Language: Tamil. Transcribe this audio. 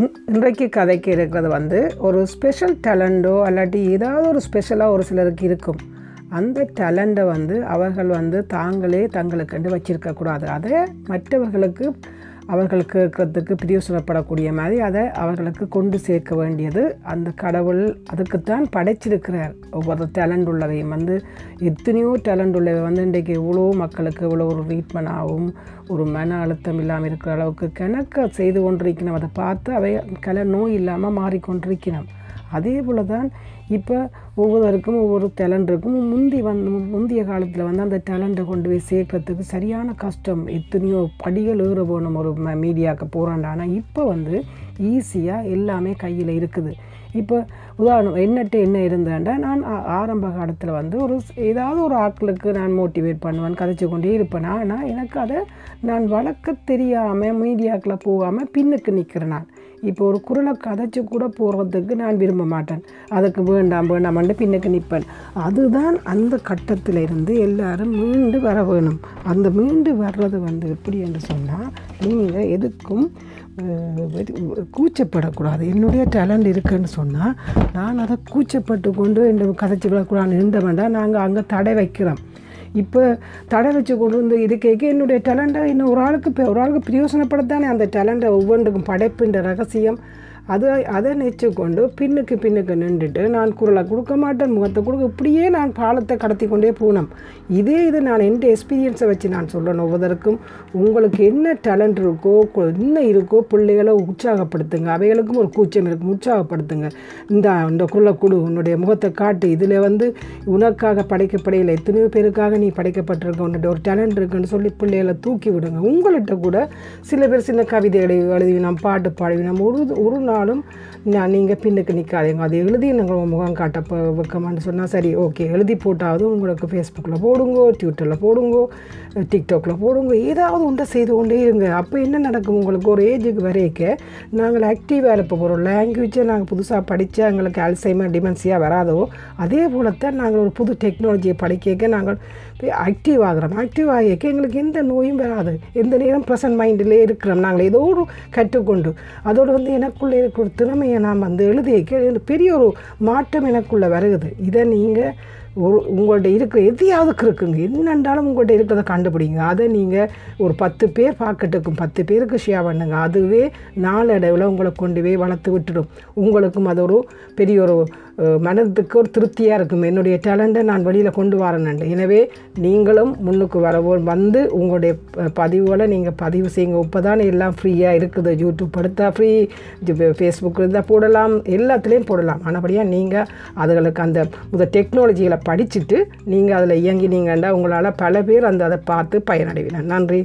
இன்றைக்கு கதைக்கு இருக்கிறது வந்து ஒரு ஸ்பெஷல் டேலண்டோ அல்லாட்டி ஏதாவது ஒரு ஸ்பெஷலாக ஒரு சிலருக்கு இருக்கும். அந்த டேலண்ட்டை வந்து அவர்கள் வந்து தாங்களே தங்களுக்கென்று வச்சிருக்கக்கூடாது. அதை மற்றவர்களுக்கு அவர்கள் கேட்கறதுக்கு பிரயோசனப்படக்கூடிய மாதிரி அதை அவர்களுக்கு கொண்டு சேர்க்க வேண்டியது. அந்த கடவுள் அதுக்குத்தான் படைச்சிருக்கிறார். ஒவ்வொரு டேலண்ட் உள்ளவையும் வந்து எத்தனையோ டேலண்ட் உள்ளவை வந்து இன்றைக்கு இவ்வளோ மக்களுக்கு இவ்வளோ ஒரு ட்ரீட்மெண்ட் ஆகும் ஒரு மன அழுத்தம் இல்லாமல் இருக்கிற அளவுக்கு கணக்க செய்து கொண்டிருக்கணும் அதை பார்த்து அவை கலை நோய் இல்லாமல் மாறிக்கொண்டிருக்கணும் அதே போல தான் இப்போ ஒவ்வொருவருக்கும் ஒவ்வொரு டேலண்ட் இருக்கும். முந்தி வந்து முந்தைய காலத்தில் வந்து அந்த டேலண்ட்டை கொண்டு போய் சேர்க்கறதுக்கு சரியான கஷ்டம். எத்தனையோ படிகள் ஏற போகணும் ஒரு மீடியாவுக்கு போகிறாண்டா ஆனால் இப்போ வந்து ஈஸியாக எல்லாமே கையில் இருக்குது. இப்போ உதாரணம் என்னட்டு என்ன இருந்தேன்டா நான் ஆரம்ப காலத்தில் வந்து ஒரு ஏதாவது ஒரு ஆட்களுக்கு நான் மோட்டிவேட் பண்ணுவேன் கதைச்சு கொண்டே இருப்பேன். ஆனால் எனக்கு அதை நான் வளர்க்க தெரியாமல் மீடியாக்களை போகாமல் பின்னுக்கு நிற்கிறேன் நான். இப்போ ஒரு குரலை கதைச்சு கூட போகிறதுக்கு நான் விரும்ப மாட்டேன். அதுக்கு வேண்டாம் வேண்டாம்னு பின்னுக்கு நிற்பேன் அதுதான் அந்த கட்டத்தில் இருந்து எல்லாரும் மீண்டு வர வேணும். அந்த மீண்டு வர்றது வந்து எப்படி என்று சொன்னால் நீங்கள் எதுக்கும் கூச்சப்படக்கூடாது. என்னுடைய டேலண்ட் இருக்குன்னு சொன்னால் நான் அதை கூச்சப்பட்டு கொண்டு இந்த கதைச்சி விடக்கூடாதுன்னு இருந்த வேண்டாம் நாங்கள் அங்கே தடை வைக்கிறோம். இப்போ தடை வச்சு கொண்டு வந்து இது கேட்க என்னுடைய டேலண்ட்டை இன்னும் ஒரு ஆளுக்கு ஒரு ஆளுக்கு பிரயோசனப்படத்தானே அந்த டேலண்ட்டை ஒவ்வொன்றுக்கும் படைப்புன்ற ரகசியம். அதை அதை நெச்சுக்கொண்டு பின்னுக்கு பின்னுக்கு நின்றுட்டு நான் குரலை கொடுக்க மாட்டேன் முகத்தை கொடுக்க இப்படியே நான் பாலத்தை கடத்தி கொண்டே போனோம். இதே இது நான் எந்த எக்ஸ்பீரியன்ஸை வச்சு நான் சொல்லணும் ஒவ்வொருத்தருக்கும். உங்களுக்கு என்ன டேலண்ட் இருக்கோ என்ன இருக்கோ பிள்ளைகளை உற்சாகப்படுத்துங்க. அவைகளுக்கும் ஒரு கூச்சம் இருக்கும் உற்சாகப்படுத்துங்க. இந்த இந்த குரலை கொடு உன்னுடைய முகத்தை காட்டு. இதில் வந்து உனக்காக படைக்கப்படையில் எத்தனையோ பேருக்காக நீ படைக்கப்பட்டிருக்க உன்னுடைய ஒரு டேலண்ட் இருக்குன்னு சொல்லி பிள்ளைகளை தூக்கி விடுங்க. உங்கள்கிட்ட கூட சில பேர் சின்ன கவிதை எழுதி எழுதி பாட்டு பாடுவி ஒரு ஒரு ஒரு சொன்னாலும் நான் நீங்கள் பின்னுக்கு நிற்காதீங்க அதை எழுதி நாங்கள் முகம் காட்ட வைக்கமான்னு சொன்னால் சரி ஓகே. எழுதி போட்டாவது உங்களுக்கு ஃபேஸ்புக்கில் போடுங்கோ ட்விட்டரில் போடுங்கோ டிக்டாக்ல போடுங்க ஏதாவது ஒன்றை செய்து கொண்டே இருங்க. அப்போ என்ன நடக்கும்? உங்களுக்கு ஒரு ஏஜுக்கு வரைக்க நாங்கள் ஆக்டிவாக இருப்ப போகிறோம் லாங்குவேஜை நாங்கள் புதுசாக படித்தா எங்களுக்கு அல்சைமர் டிமென்சியாக வராதோ அதே போலத்தான் நாங்கள் ஒரு புது டெக்னாலஜியை படிக்க நாங்கள் ஆக்டிவ் ஆகிறோம் ஆக்டிவ் ஆகிக்க எங்களுக்கு எந்த நோயும் வராது. எந்த நேரம் ப்ரெசன்ட் மைண்டிலே இருக்கிறோம். நாங்கள் ஏதோ ஒரு கற்றுக்கொண்டு அதோடு வந்து எனக்குள்ளே இருக்கிற திறமையை நாம் வந்து எழுதிக்க பெரிய ஒரு மாற்றம் எனக்குள்ளே வருகுது இதை நீங்கள் ஒரு உங்கள்கிட்ட இருக்கிற எதையாவது இருக்குங்க என்னென்றாலும் உங்கள்கிட்ட இருக்கிறத கண்டுபிடிங்க. அதை நீங்கள் ஒரு பத்து பேர் பார்க்கட்டுக்கும் பத்து பேருக்கு ஷேர் பண்ணுங்க. அதுவே நாளடைவில் உங்களை கொண்டு போய் வளர்த்து விட்டுடும். உங்களுக்கும் அது ஒரு பெரிய ஒரு மனதுக்கு ஒரு திருப்தியாக இருக்கும் என்னுடைய டேலண்ட்டை நான் வெளியில் கொண்டு வரேன்னு எனவே நீங்களும் முன்னுக்கு வரவோ வந்து உங்களுடைய பதிவுகளை நீங்கள் பதிவு செய்யுங்க. இப்போ தானே எல்லாம் ஃப்ரீயாக இருக்குது. யூடியூப் எடுத்தால் ஃப்ரீ ஃபேஸ்புக் இருந்தால் போடலாம். எல்லாத்துலேயும் போடலாம். ஆனபடியாக நீங்கள் அதுகளுக்கு அந்த முத டெக்னாலஜிகளை படிச்சுட்டு நீங்கள் அதில் இயங்கினீங்கன்னா உங்களால் பல பேர் அந்த அதை பார்த்து பயனடைவினர் நன்றி.